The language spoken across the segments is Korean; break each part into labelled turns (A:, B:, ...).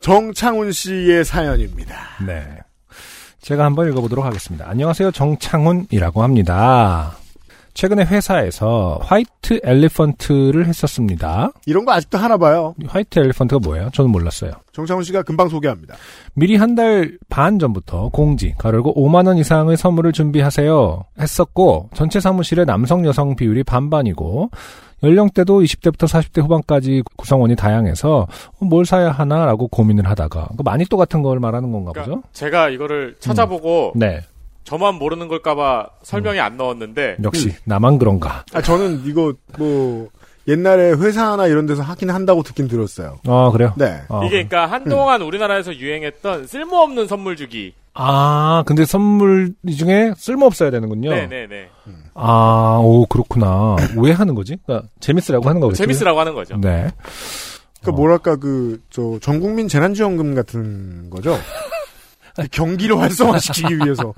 A: 정창훈 씨의 사연입니다.
B: 네. 제가 한번 읽어보도록 하겠습니다. 안녕하세요. 정창훈이라고 합니다. 최근에 회사에서 화이트 엘리펀트를 했었습니다.
A: 이런 거 아직도 하나 봐요.
B: 화이트 엘리펀트가 뭐예요? 저는 몰랐어요.
A: 정창훈 씨가 금방 소개합니다.
B: 미리 한 달 반 전부터 공지, 가르고 5만원 이상의 선물을 준비하세요. 했었고, 전체 사무실의 남성 여성 비율이 반반이고, 연령대도 20대부터 40대 후반까지 구성원이 다양해서 어, 뭘 사야 하나라고 고민을 하다가 그 마니또 같은 걸 말하는 건가
C: 그러니까
B: 보죠?
C: 제가 이거를 찾아보고
B: 네,
C: 저만 모르는 걸까봐 설명이 안 넣었는데
B: 역시 나만 그런가?
A: 아, 저는 이거 뭐 옛날에 회사나 이런 데서 하긴 한다고 듣긴 들었어요.
B: 아 그래요?
A: 네.
B: 어.
C: 이게 그러니까 한동안 우리나라에서 유행했던 쓸모없는 선물 주기.
B: 아 근데 선물 중에 쓸모 없어야 되는군요.
C: 네네네.
B: 아, 오 그렇구나. 왜 하는 거지? 그러니까 재밌으라고 하는 거겠죠?
C: 재밌으라고 하는 거죠.
B: 네.
A: 그러니까 뭐랄까 그 저 전국민 재난지원금 같은 거죠. 경기를 활성화시키기 위해서.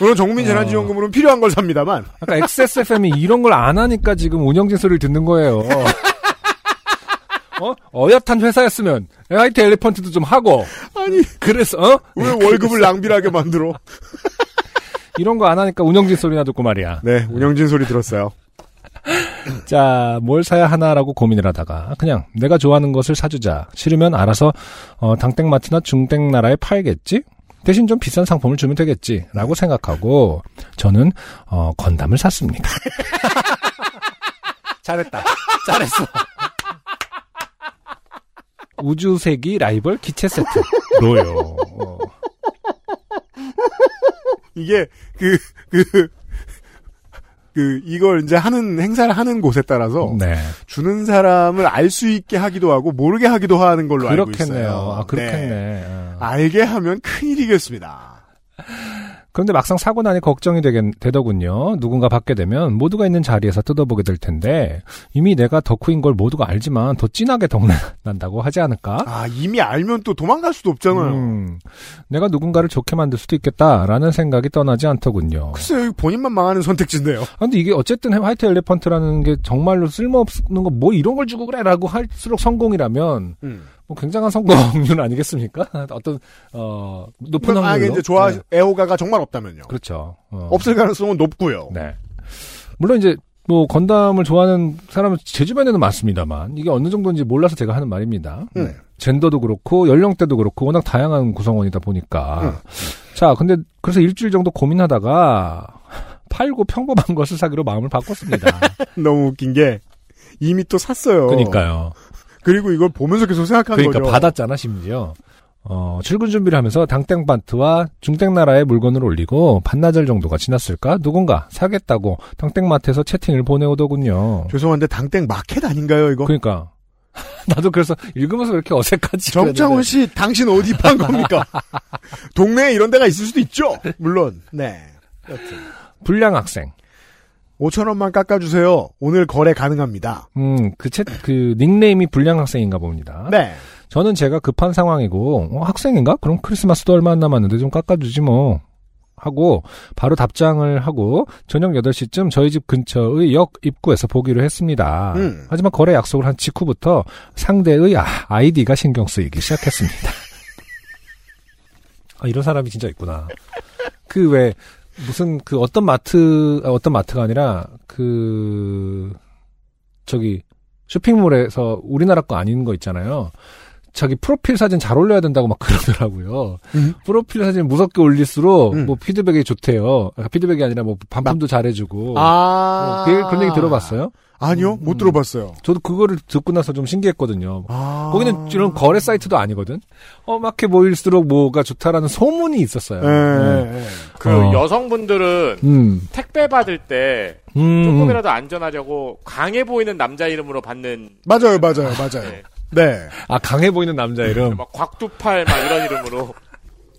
A: 물론 전국민 재난지원금으로는 필요한 걸 삽니다만.
B: 아까 XSFM이 이런 걸 안 하니까 지금 운영진 소리를 듣는 거예요. 어? 어엿한 회사였으면 화이트 엘리펀트도 좀 하고
A: 아니
B: 그래서 어?
A: 왜 월급을 낭비하게 만들어?
B: 이런 거 안 하니까 운영진 소리나 듣고 말이야.
A: 네, 운영진 소리 들었어요.
B: 자, 뭘 사야 하나라고 고민을 하다가 그냥 내가 좋아하는 것을 사주자. 싫으면 알아서 어, 당땡마트나 중땡나라에 팔겠지? 대신 좀 비싼 상품을 주면 되겠지. 라고 생각하고 저는 어, 건담을 샀습니다. 잘했다. 잘했어. 우주세기 라이벌 기체 세트로요. 어.
A: 이게 그 그, 그, 이걸 이제 하는, 행사를 하는 곳에 따라서,
B: 네.
A: 주는 사람을 알 수 있게 하기도 하고, 모르게 하기도 하는 걸로 알고
B: 그렇겠네요.
A: 있어요.
B: 아, 그렇겠네.
A: 네.
B: 어.
A: 알게 하면 큰 일이겠습니다.
B: 그런데 막상 사고 나니 걱정이 되겠, 되더군요. 누군가 받게 되면 모두가 있는 자리에서 뜯어보게 될 텐데 이미 내가 덕후인 걸 모두가 알지만 더 진하게 덕난다고 하지 않을까?
A: 아, 이미 알면 또 도망갈 수도 없잖아요.
B: 음, 내가 누군가를 좋게 만들 수도 있겠다라는 생각이 떠나지 않더군요.
A: 글쎄요, 본인만 망하는 선택지인데요.
B: 아, 근데 이게 어쨌든 화이트 엘리펀트라는 게 정말로 쓸모없는 거 뭐 이런 걸 주고 그래라고 할수록 성공이라면
A: 음.
B: 뭐 굉장한 성공률 아니겠습니까? 어떤 어 높은 확률로
A: 이제 좋아,
B: 네.
A: 애호가가 정말 없다면요.
B: 그렇죠. 어.
A: 없을 가능성은 높고요.
B: 네. 물론 이제 뭐 건담을 좋아하는 사람은 제 주변에는 많습니다만 이게 어느 정도인지 몰라서 제가 하는 말입니다.
A: 음.
B: 네. 젠더도 그렇고 연령대도 그렇고 워낙 다양한 구성원이다 보니까
A: 음.
B: 자 근데 그래서 일주일 정도 고민하다가 팔고 평범한 것을 사기로 마음을 바꿨습니다.
A: 너무 웃긴 게, 이미 또 샀어요.
B: 그러니까요.
A: 그리고 이걸 보면서 계속 생각한
B: 그러니까
A: 거죠.
B: 받았잖아 심지어. 어, 출근 준비를 하면서 당땡 마트와 중땡 나라에 물건을 올리고 반나절 정도가 지났을까 누군가 사겠다고 당땡 마트에서 채팅을 보내오더군요.
A: 죄송한데 당땡 마켓 아닌가요, 이거?
B: 그러니까 나도 그래서 읽으면서 왜 이렇게 어색하지?
A: 정창훈 씨, 당신 어디 판 겁니까? 동네에 이런 데가 있을 수도 있죠. 물론. 네.
B: 불량 학생.
A: 5천 원만 깎아주세요. 오늘 거래 가능합니다.
B: 음, 그 채, 그 닉네임이 불량 학생인가 봅니다.
A: 네.
B: 저는 제가 급한 상황이고 어, 학생인가? 그럼 크리스마스도 얼마 안 남았는데 좀 깎아주지 뭐. 하고 바로 답장을 하고 저녁 8시쯤 저희 집 근처의 역 입구에서 보기로 했습니다.
A: 음.
B: 하지만 거래 약속을 한 직후부터 상대의 아, 아이디가 신경 쓰이기 시작했습니다. 아, 이런 사람이 진짜 있구나. 그 왜 무슨 그 어떤 마트 아, 어떤 마트가 아니라 그 저기 쇼핑몰에서 우리나라 거 아닌 거 있잖아요. 자기 프로필 사진 잘 올려야 된다고 막 그러더라고요.
A: 음.
B: 프로필 사진 무섭게 올릴수록
A: 음.
B: 뭐 피드백이 좋대요. 아, 피드백이 아니라 뭐 반품도 잘해주고.
A: 아.
B: 어, 그, 그런 얘기 들어봤어요?
A: 아니요, 못
B: 음.
A: 들어봤어요.
B: 저도 그거를 듣고 나서 좀 신기했거든요.
A: 아.
B: 거기는 이런 거래 사이트도 아니거든. 험악해 보일수록 뭐가 좋다라는 소문이 있었어요.
A: 예,
B: 네.
A: 예.
C: 그
B: 어.
C: 여성분들은
B: 음,
C: 택배 받을 때
B: 음,
C: 조금이라도 안전하려고 강해 보이는 남자 이름으로 받는
A: 맞아요, 맞아요, 맞아요.
C: 네.
A: 네.
B: 아, 강해 보이는 남자 이름.
C: 막 곽두팔 막 이런 이름으로.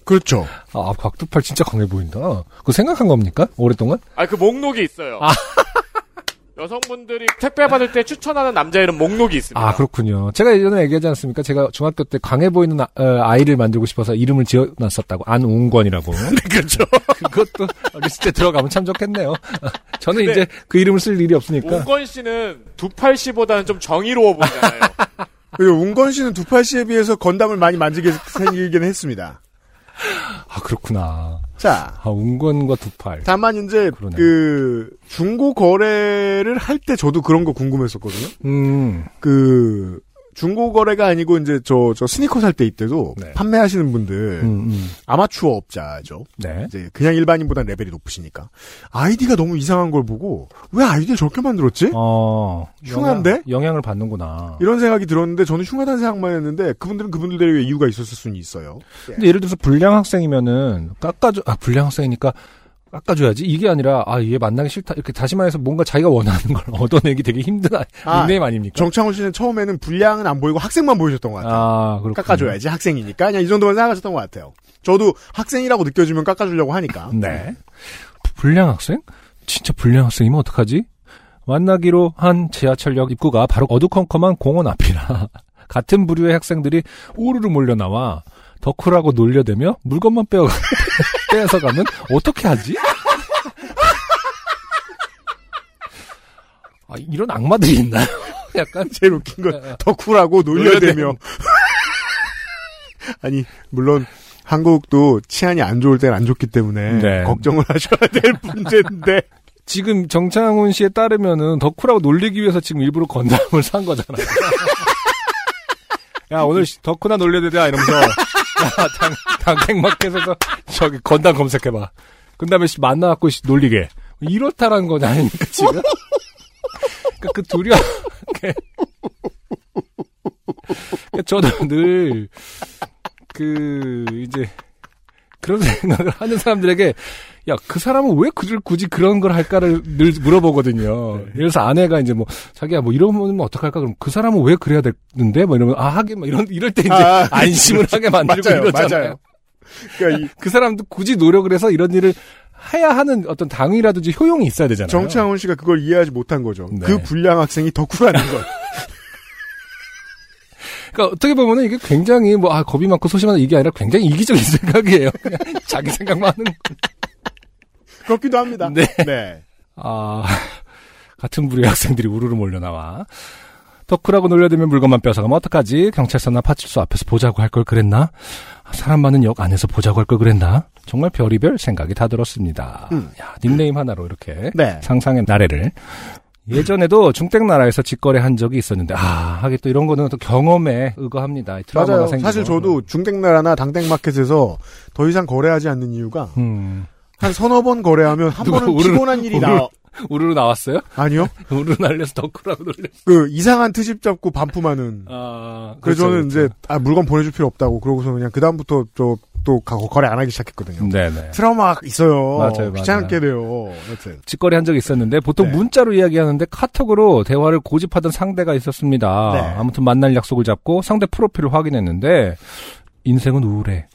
A: 그렇죠.
B: 아, 곽두팔 진짜 강해 보인다. 그거 생각한 겁니까? 오랫동안?
C: 아 그 목록이 있어요. 여성분들이 택배 받을 때 추천하는 남자 이름 목록이 있습니다.
B: 아, 그렇군요. 제가 예전에 얘기하지 않습니까? 제가 중학교 때 강해 보이는 아, 이를 만들고 싶어서 이름을 지어놨었다고. 안웅권이라고.
A: 그렇죠.
B: 그것도 때 들어가면 참 좋겠네요. 저는
C: 네.
B: 이제 그 이름을 쓸 일이 없으니까.
C: 웅건 씨는 두팔 씨보다는 좀 정의로워 보이잖아요.
A: 그리고 운건 씨는 두팔 씨에 비해서 건담을 많이 만지게 생기긴 했습니다.
B: 아, 그렇구나.
A: 자,
B: 아, 웅권과 두팔.
A: 다만 이제
B: 그러네.
A: 그 중고 거래를 할 때 저도 그런 거 궁금했었거든요.
B: 음,
A: 그 중고 거래가 아니고 이제 저 저 스니커 살 때 이때도
B: 네.
A: 판매하시는 분들
B: 음, 음.
A: 아마추어 업자죠.
B: 네.
A: 이제 그냥 일반인보다 레벨이 높으시니까 아이디가 너무 이상한 걸 보고 왜 아이디를 저렇게 만들었지?
B: 어,
A: 흉한데?
B: 영향, 을 받는구나.
A: 이런 생각이 들었는데 저는 흉하다는 생각만 했는데 그분들은 그분들대로의 이유가 있었을 수는 있어요.
B: 근데 예 를 들어서 불량 학생이면은 깎아줘, 아, 불량 학생이니까 깎아줘야지. 이게 아니라, 아, 얘 만나기 싫다. 이렇게 다시 말해서 뭔가 자기가 원하는 걸 얻어내기 되게 힘든 아,
A: 아,
B: 닉네임 아닙니까?
A: 정창훈 씨는 처음에는 분량은 안 보이고 학생만 보이셨던 것 같아요.
B: 아, 그렇군
A: 깎아줘야지 학생이니까 그냥 이 정도만 생각하셨던 것 같아요. 저도 학생이라고 느껴지면 깎아주려고 하니까.
B: 네. 불량 학생? 진짜 불량 학생이면 어떡하지? 만나기로 한 지하철역 입구가 바로 어두컴컴한 공원 앞이라 같은 부류의 학생들이 우르르 몰려 나와 덕후라고 놀려대며 물건만 빼어 빼앗아 가면 어떻게 하지? 아, 이런 악마들이 있나요? 약간
A: 제일 웃긴 건 덕후라고 놀려대며. 아니 물론 한국도 치안이 안 좋을 땐안 좋기 때문에
B: 네.
A: 걱정을 하셔야 될 문제인데
B: 지금 정창훈 씨에 따르면은 덕후라고 놀리기 위해서 지금 일부러 건담을 산 거잖아요. 야 오늘 씨, 덕후나 놀려대자 이러면서 야 당, 당택마켓에서 저기 건담 검색해봐. 그 다음에 씨 만나갖고 씨 놀리게 이렇다라는 거지 아닙니까 지금? 그러니까 그 두려. 그러니까 저도 늘 그 이제 그런 생각을 하는 사람들에게 야 그 사람은 왜 그를 굳이 그런 걸 할까를 늘 물어보거든요. 예를 들어서 아내가 이제 뭐 자기야 뭐 이러면 어떡할까 그럼 그 사람은 왜 그래야 되는데 뭐 이러면 아 하긴 뭐 이런 이럴 때 이제
A: 아,
B: 안심을 하게 만들고
A: 맞아요,
B: 이러잖아요.
A: 맞아요. 그러니까 이
B: 그 사람도 굳이 노력을 해서 이런 일을 해야 하는 어떤 당이라든지 효용이 있어야 되잖아요.
A: 정창훈 씨가 그걸 이해하지 못한 거죠.
B: 네.
A: 그 불량 학생이 덕후라는 걸.
B: 그러니까 어떻게 보면은 이게 굉장히 뭐 아 겁이 많고 소심하다 이게 아니라 굉장히 이기적인 생각이에요. 자기 생각만 하는
A: 그렇기도 합니다.
B: 네.
A: 네.
B: 아, 같은 부류의 학생들이 우르르 몰려 나와. 덕후라고 놀려대면 물건만 뺏어가면 어떡하지? 경찰서나 파출소 앞에서 보자고 할 걸 그랬나? 사람 많은 역 안에서 보자고 할 걸 그랬나? 정말 별의별 생각이 다 들었습니다.
A: 음.
B: 야, 닉네임 하나로 이렇게
A: 네.
B: 상상의 나래를. 예전에도 중땡 나라에서 직거래 한 적이 있었는데, 아, 하긴 또 이런 거는 또 경험에 의거합니다. 트라우마가. 생기고.
A: 사실 저도 중땡 나라나 당땡 마켓에서 더 이상 거래하지 않는 이유가
B: 음,
A: 한 서너 번 거래하면 한 번은
B: 우르르-
A: 피곤한 일이
B: 우르르-
A: 나.
B: 우르르 나왔어요?
A: 아니요.
B: 우르르 날려서 덕후라고 놀렸어.
A: 그 이상한 트집 잡고 반품하는.
B: 아,
A: 그래서
B: 그렇죠,
A: 저는 이제 아 물건 보내줄 필요 없다고 그러고서 그냥 그 다음부터 저또 거래 안 하기 시작했거든요.
B: 네네.
A: 트라우마 있어요.
B: 맞아요,
A: 귀찮게 돼요. 여튼.
B: 직거래 한 적이 있었는데 보통
A: 네.
B: 문자로 이야기하는데 카톡으로 대화를 고집하던 상대가 있었습니다.
A: 네.
B: 아무튼 만날 약속을 잡고 상대 프로필을 확인했는데 인생은 우울해,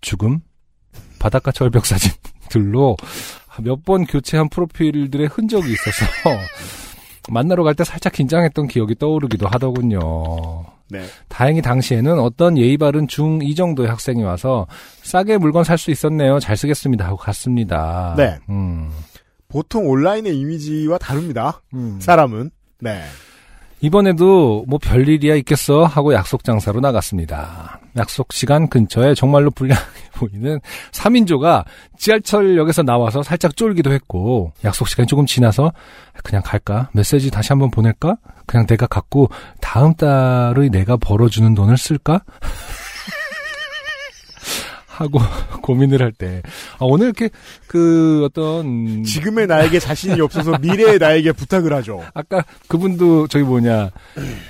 B: 죽음, 바닷가 절벽 사진 들로 몇 번 교체한 프로필들의 흔적이 있어서 만나러 갈 때 살짝 긴장했던 기억이 떠오르기도 하더군요.
A: 네.
B: 다행히 당시에는 어떤 예의 바른 중2 정도의 학생이 와서 싸게 물건 살 수 있었네요. 잘 쓰겠습니다. 하고 갔습니다.
A: 네.
B: 음.
A: 보통 온라인의 이미지와 다릅니다.
B: 음.
A: 사람은. 네.
B: 이번에도 뭐 별일이야 있겠어 하고 약속 장사로 나갔습니다. 약속 시간 근처에 정말로 불량해 보이는 3인조가 지하철역에서 나와서 살짝 쫄기도 했고 약속 시간이 조금 지나서 그냥 갈까? 메시지 다시 한번 보낼까? 그냥 내가 갖고 다음 달의 내가 벌어주는 돈을 쓸까? 하고 고민을 할 때 아, 오늘 이렇게 그 어떤
A: 지금의 나에게 자신이 없어서 미래의 나에게 부탁을 하죠.
B: 아까 그분도 저기 뭐냐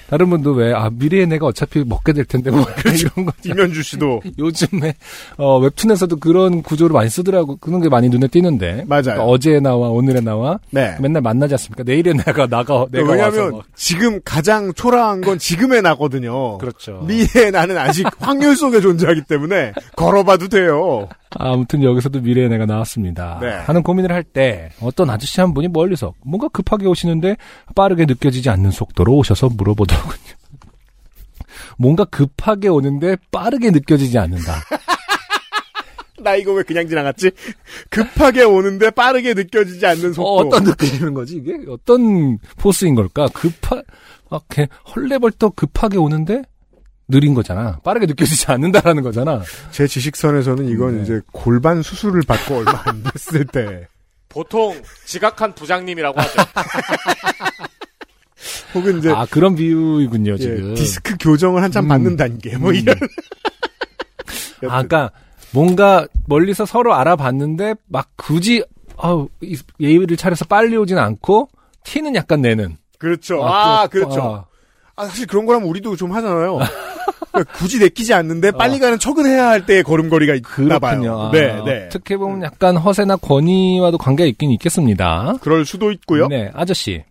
B: 다른 분도 왜 아 미래의 내가 어차피 먹게 될 텐데 뭐 이런 거
A: 이면주 씨도
B: 요즘에 어 웹툰에서도 그런 구조를 많이 쓰더라고 그런 게 많이 눈에 띄는데
A: 맞아요.
B: 그러니까 어제 나와 오늘의 나와
A: 네.
B: 맨날 만나지 않습니까 내일의 내가 나가 내가
A: 왜냐하면
B: 막.
A: 지금 가장 초라한 건 지금의 나거든요.
B: 그렇죠
A: 미래의 나는 아직 확률 속에 존재하기 때문에 걸어봐도 돼요.
B: 아무튼 여기서도 미래의 내가 나왔습니다
A: 네.
B: 하는 고민을 할 때 어떤 아저씨 한 분이 멀리서 뭔가 급하게 오시는데 빠르게 느껴지지 않는 속도로 오셔서 물어보더군요 뭔가 급하게 오는데 빠르게 느껴지지 않는다
A: 나 이거 왜 그냥 지나갔지? 급하게 오는데 빠르게 느껴지지 않는 속도.
B: 어, 떤 느낌인 거지 이게 어떤 포스인 걸까? 급하 막 이렇게 헐레벌떡 급하게 오는데 느린 거잖아. 빠르게 느껴지지 않는다라는 거잖아.
A: 제 지식선에서는 이건
B: 네.
A: 이제 골반 수술을 받고 얼마 안 됐을 때
C: 보통 지각한 부장님이라고 하죠.
A: 혹은 이제
B: 아 그런 비유이군요
A: 예,
B: 지금.
A: 디스크 교정을 한참
B: 음.
A: 받는 단계 뭐
B: 음.
A: 이런
B: 아 그러니까 뭔가 멀리서 서로 알아봤는데 막 굳이 아우, 이- 예의를 차려서 빨리 오진 않고 티는 약간 내는.
A: 그렇죠. 아,
B: 그-
A: 그렇죠.
B: 아,
A: 아, 사실 그런 거라면 우리도 좀 하잖아요. 그러니까 굳이 내키지 않는데 빨리 가는 척은 해야 할 때의 걸음걸이가 있나
B: 그렇군요.
A: 봐요.
B: 아,
A: 네, 네.
B: 어떻게 보면 약간 허세나 권위와도 관계가 있긴 있겠습니다.
A: 그럴 수도 있고요.
B: 네, 아저씨.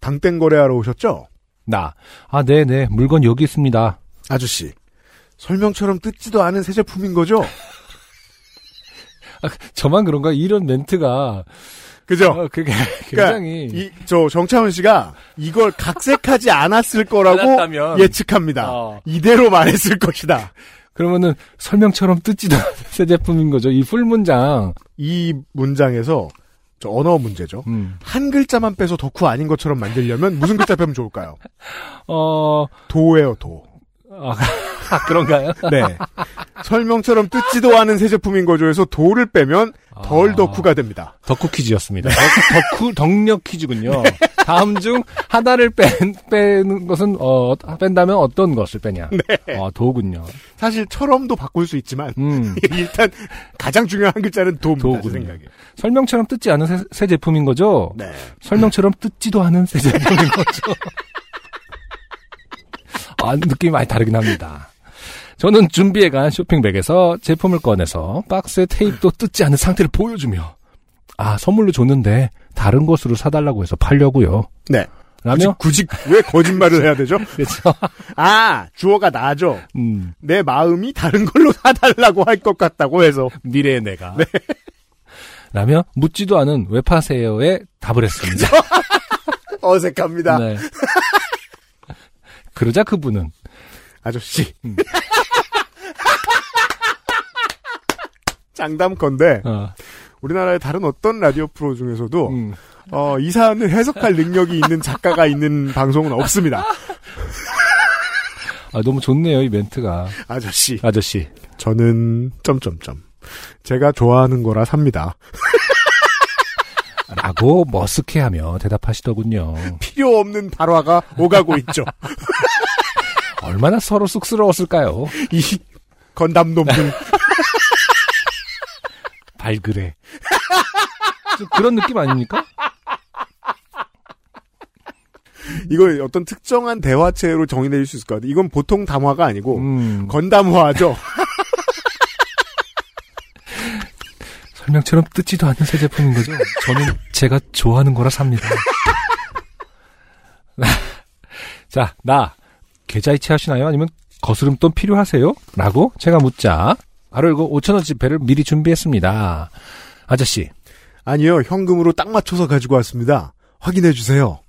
A: 당땡 거래하러 오셨죠?
B: 나. 아, 네네. 물건 여기 있습니다.
A: 아저씨. 설명처럼 뜯지도 않은 새 제품인 거죠?
B: 저만 그런가? 이런 멘트가.
A: 그죠?
B: 어, 그게
A: 그러니까
B: 굉장히.
A: 이, 저, 정차훈 씨가 이걸 각색하지 않았을 거라고
B: 않았다면.
A: 예측합니다.
B: 어.
A: 이대로 말했을 것이다.
B: 그러면은 설명처럼 뜯지도 않은 새 제품인 거죠. 이 풀 문장.
A: 이 문장에서 저 언어 문제죠.
B: 음.
A: 한 글자만 빼서 덕후 아닌 것처럼 만들려면 무슨 글자 빼면 좋을까요?
B: 어,
A: 도예요, 도.
B: 아, 그런가요?
A: 네. 설명처럼 뜯지도 않은 새 제품인 거죠. 해서 도를 빼면 덜
B: 아.
A: 덕후가 됩니다.
B: 덕후 퀴즈였습니다. 덕, 덕후 덕력 퀴즈군요. 다음 중 하나를 뺀, 빼는 것은 어 뺀다면 어떤 것을 빼냐?
A: 네.
B: 어, 도군요.
A: 사실 처럼도 바꿀 수 있지만
B: 음.
A: 일단 가장 중요한 한 글자는 도입니다. 생각에.
B: 설명처럼 뜯지 않은 새, 새 제품인 거죠.
A: 네.
B: 설명처럼 뜯지도 않은 새 제품인 거죠. 아, 느낌이 많이 다르긴 합니다. 저는 준비해간 쇼핑백에서 제품을 꺼내서 박스에 테이프도 뜯지 않은 상태를 보여주며 아 선물로 줬는데 다른 것으로 사달라고 해서 팔려고요.
A: 네.
B: 라며
A: 굳이, 굳이 왜 거짓말을 해야 되죠?
B: 그렇죠.
A: 아, 주어가 나죠.
B: 음,
A: 내 마음이 다른 걸로 사달라고 할 것 같다고 해서.
B: 미래의 내가. 라며 묻지도 않은 왜 파세요에 답을 했습니다.
A: 어색합니다.
B: 네. 그러자 그분은
A: 아저씨.
B: 음.
A: 장담컨대
B: 어,
A: 우리나라의 다른 어떤 라디오 프로 중에서도
B: 음,
A: 어, 이 사안을 해석할 능력이 있는 작가가 있는 방송은 없습니다.
B: 아, 너무 좋네요 이 멘트가
A: 아저씨.
B: 아저씨
A: 저는 점점점. 제가 좋아하는 거라 삽니다.
B: 라고 머쓱해 하며 대답하시더군요.
A: 필요 없는 발화가 오가고 있죠.
B: 얼마나 서로 쑥스러웠을까요?
A: 이 건담 놈들.
B: 발그레. 좀 그런 느낌 아닙니까?
A: 이걸 어떤 특정한 대화체로 정의내릴 수 있을 것 같아요. 이건 보통 담화가 아니고
B: 음,
A: 건담화죠.
B: 설명처럼 뜯지도 않는 새 제품인 거죠. 저는 제가 좋아하는 거라 삽니다. 자, 나 계좌이체 하시나요? 아니면 거스름돈 필요하세요? 라고 제가 묻자 바로 이거 5천원 지폐를 미리 준비했습니다. 아저씨,
A: 아니요, 현금으로 딱 맞춰서 가지고 왔습니다. 확인해 주세요.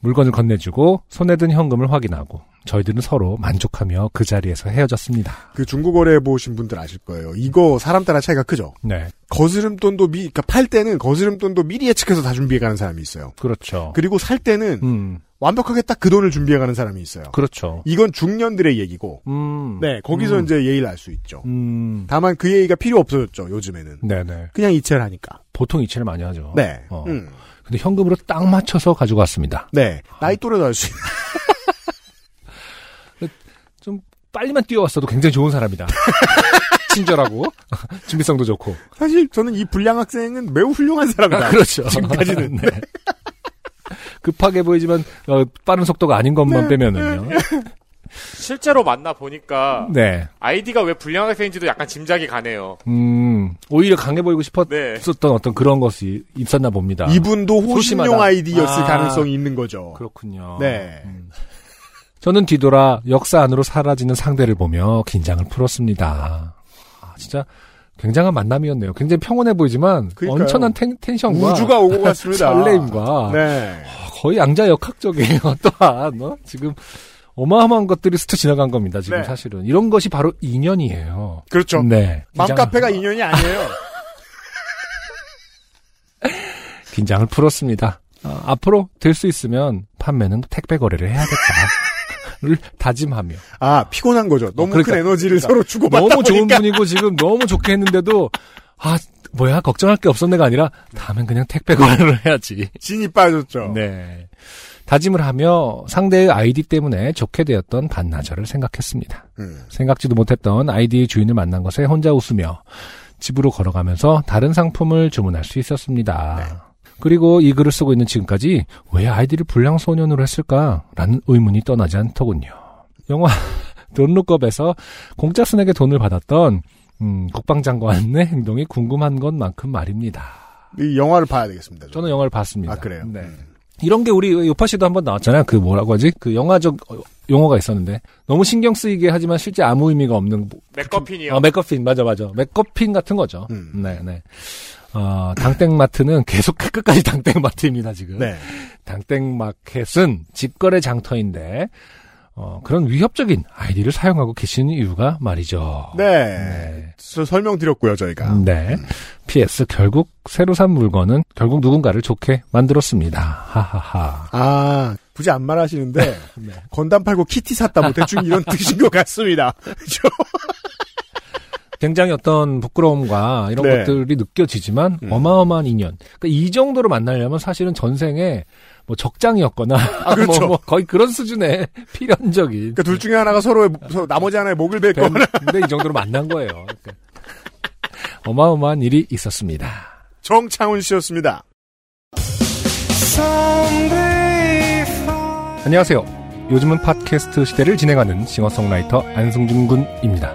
B: 물건을 건네주고 손에 든 현금을 확인하고 저희들은 서로 만족하며 그 자리에서 헤어졌습니다.
A: 그 중고거래 해보신 분들 아실 거예요. 이거 사람 따라 차이가 크죠.
B: 네,
A: 거스름돈도 미, 그러니까 팔 때는 거스름돈도 미리 예측해서 다 준비해가는 사람이 있어요.
B: 그렇죠.
A: 그리고 살 때는
B: 음,
A: 완벽하게 딱 그 돈을 준비해가는 사람이 있어요.
B: 그렇죠.
A: 이건 중년들의 얘기고,
B: 음,
A: 네 거기서
B: 음.
A: 이제 예의를 알 수 있죠.
B: 음,
A: 다만 그 예의가 필요 없어졌죠. 요즘에는
B: 네네.
A: 그냥 이체를 하니까.
B: 보통 이체를 많이 하죠.
A: 네.
B: 어.
A: 음.
B: 근데 현금으로 딱 맞춰서 가지고 왔습니다.
A: 네. 나이 또래도 할수 있는.
B: 빨리만 뛰어왔어도 굉장히 좋은 사람이다. 친절하고 준비성도 좋고.
A: 사실 저는 이 불량 학생은 매우 훌륭한 사람이다.
B: 아, 그렇죠.
A: 지금까지는.
B: 네. 급하게 보이지만 어, 빠른 속도가 아닌 것만 빼면은요.
C: 실제로 만나 보니까
B: 네.
C: 아이디가 왜 불량학생인지도 약간 짐작이 가네요.
B: 음, 오히려 강해 보이고 싶었던
C: 네.
B: 어떤 그런 것이 있었나 봅니다.
A: 이분도 호신용. 아이디였을
B: 아.
A: 가능성이 있는 거죠.
B: 그렇군요.
A: 네.
B: 음. 저는 뒤돌아 역사 안으로 사라지는 상대를 보며 긴장을 풀었습니다. 아, 진짜 굉장한 만남이었네요. 굉장히 평온해 보이지만
A: 그러니까요.
B: 엄청난 텐, 텐션과
A: 우주가 오고 갔습니다.
B: 설레임과
A: 네.
B: 거의 양자 역학적이에요. 또한 어? 지금 어마어마한 것들이 스쳐 지나간 겁니다. 지금
A: 네.
B: 사실은 이런 것이 바로 인연이에요.
A: 그렇죠.
B: 네.
A: 맘카페가 인연이 아니에요.
B: 긴장을 풀었습니다. 아, 앞으로 될 수 있으면 판매는 택배 거래를 해야겠다를 다짐하며
A: 아, 피곤한 거죠. 너무
B: 그러니까-
A: 큰 에너지를 서로 주고받다
B: 너무 좋은. 분이고 지금 너무 좋게 했는데도 아 뭐야 걱정할 게 없었네가 아니라 다음엔 그냥 택배 거래를 해야지.
A: 진이 빠졌죠.
B: 네. 다짐을 하며 상대의 아이디 때문에 좋게 되었던 반나절을 생각했습니다.
A: 음.
B: 생각지도 못했던 아이디의 주인을 만난 것에 혼자 웃으며 집으로 걸어가면서 다른 상품을 주문할 수 있었습니다.
A: 네.
B: 그리고 이 글을 쓰고 있는 지금까지 왜 아이디를 불량소년으로 했을까라는 의문이 떠나지 않더군요. 영화 돈룩업에서 공짜 순에게 돈을 받았던 음, 국방장관의 행동이 궁금한 것만큼 말입니다.
A: 이 영화를 봐야 되겠습니다. 저는.
B: 저는 영화를 봤습니다.
A: 아, 그래요?
B: 네.
A: 음.
B: 이런 게 우리 요파 씨도 한번 나왔잖아요. 그 뭐라고 하지? 그 영화적 어, 용어가 있었는데 너무 신경 쓰이게 하지만 실제 아무 의미가 없는
C: 맥커핀이요.
B: 어, 맥커핀 맞아 맞아. 맥커핀 같은 거죠.
A: 음.
B: 네, 네. 어, 당땡마트는 계속 끝까지 당땡마트입니다, 지금.
A: 네.
B: 당땡마켓은 집거래 장터인데 어, 그런 위협적인 아이디를 사용하고 계시는 이유가 말이죠.
A: 네.
B: 네.
A: 저 설명드렸고요, 저희가.
B: 네. PS 결국 새로 산 물건은 결국 누군가를 좋게 만들었습니다. 하하하.
A: 아, 굳이 안 말하시는데,
B: 네.
A: 건담 팔고 키티 샀다, 뭐 대충 이런 뜻인 것 같습니다.
B: 굉장히 어떤 부끄러움과 이런
A: 네.
B: 것들이 느껴지지만
A: 음.
B: 어마어마한 인연. 그러니까 이 정도로 만나려면 사실은 전생에 뭐 적장이었거나
A: 아, 그렇죠.
B: 뭐, 뭐 거의 그런 수준의 필연적인
A: 그러니까 둘 중에 하나가 서로의, 서로 나머지 하나의 목을 뱉거나.
B: 근데 이 정도로 만난 거예요. 그러니까 어마어마한 일이 있었습니다.
A: 정창훈 씨였습니다.
B: 안녕하세요. 요즘은 팟캐스트 시대를 진행하는 싱어송라이터 안승준 군입니다.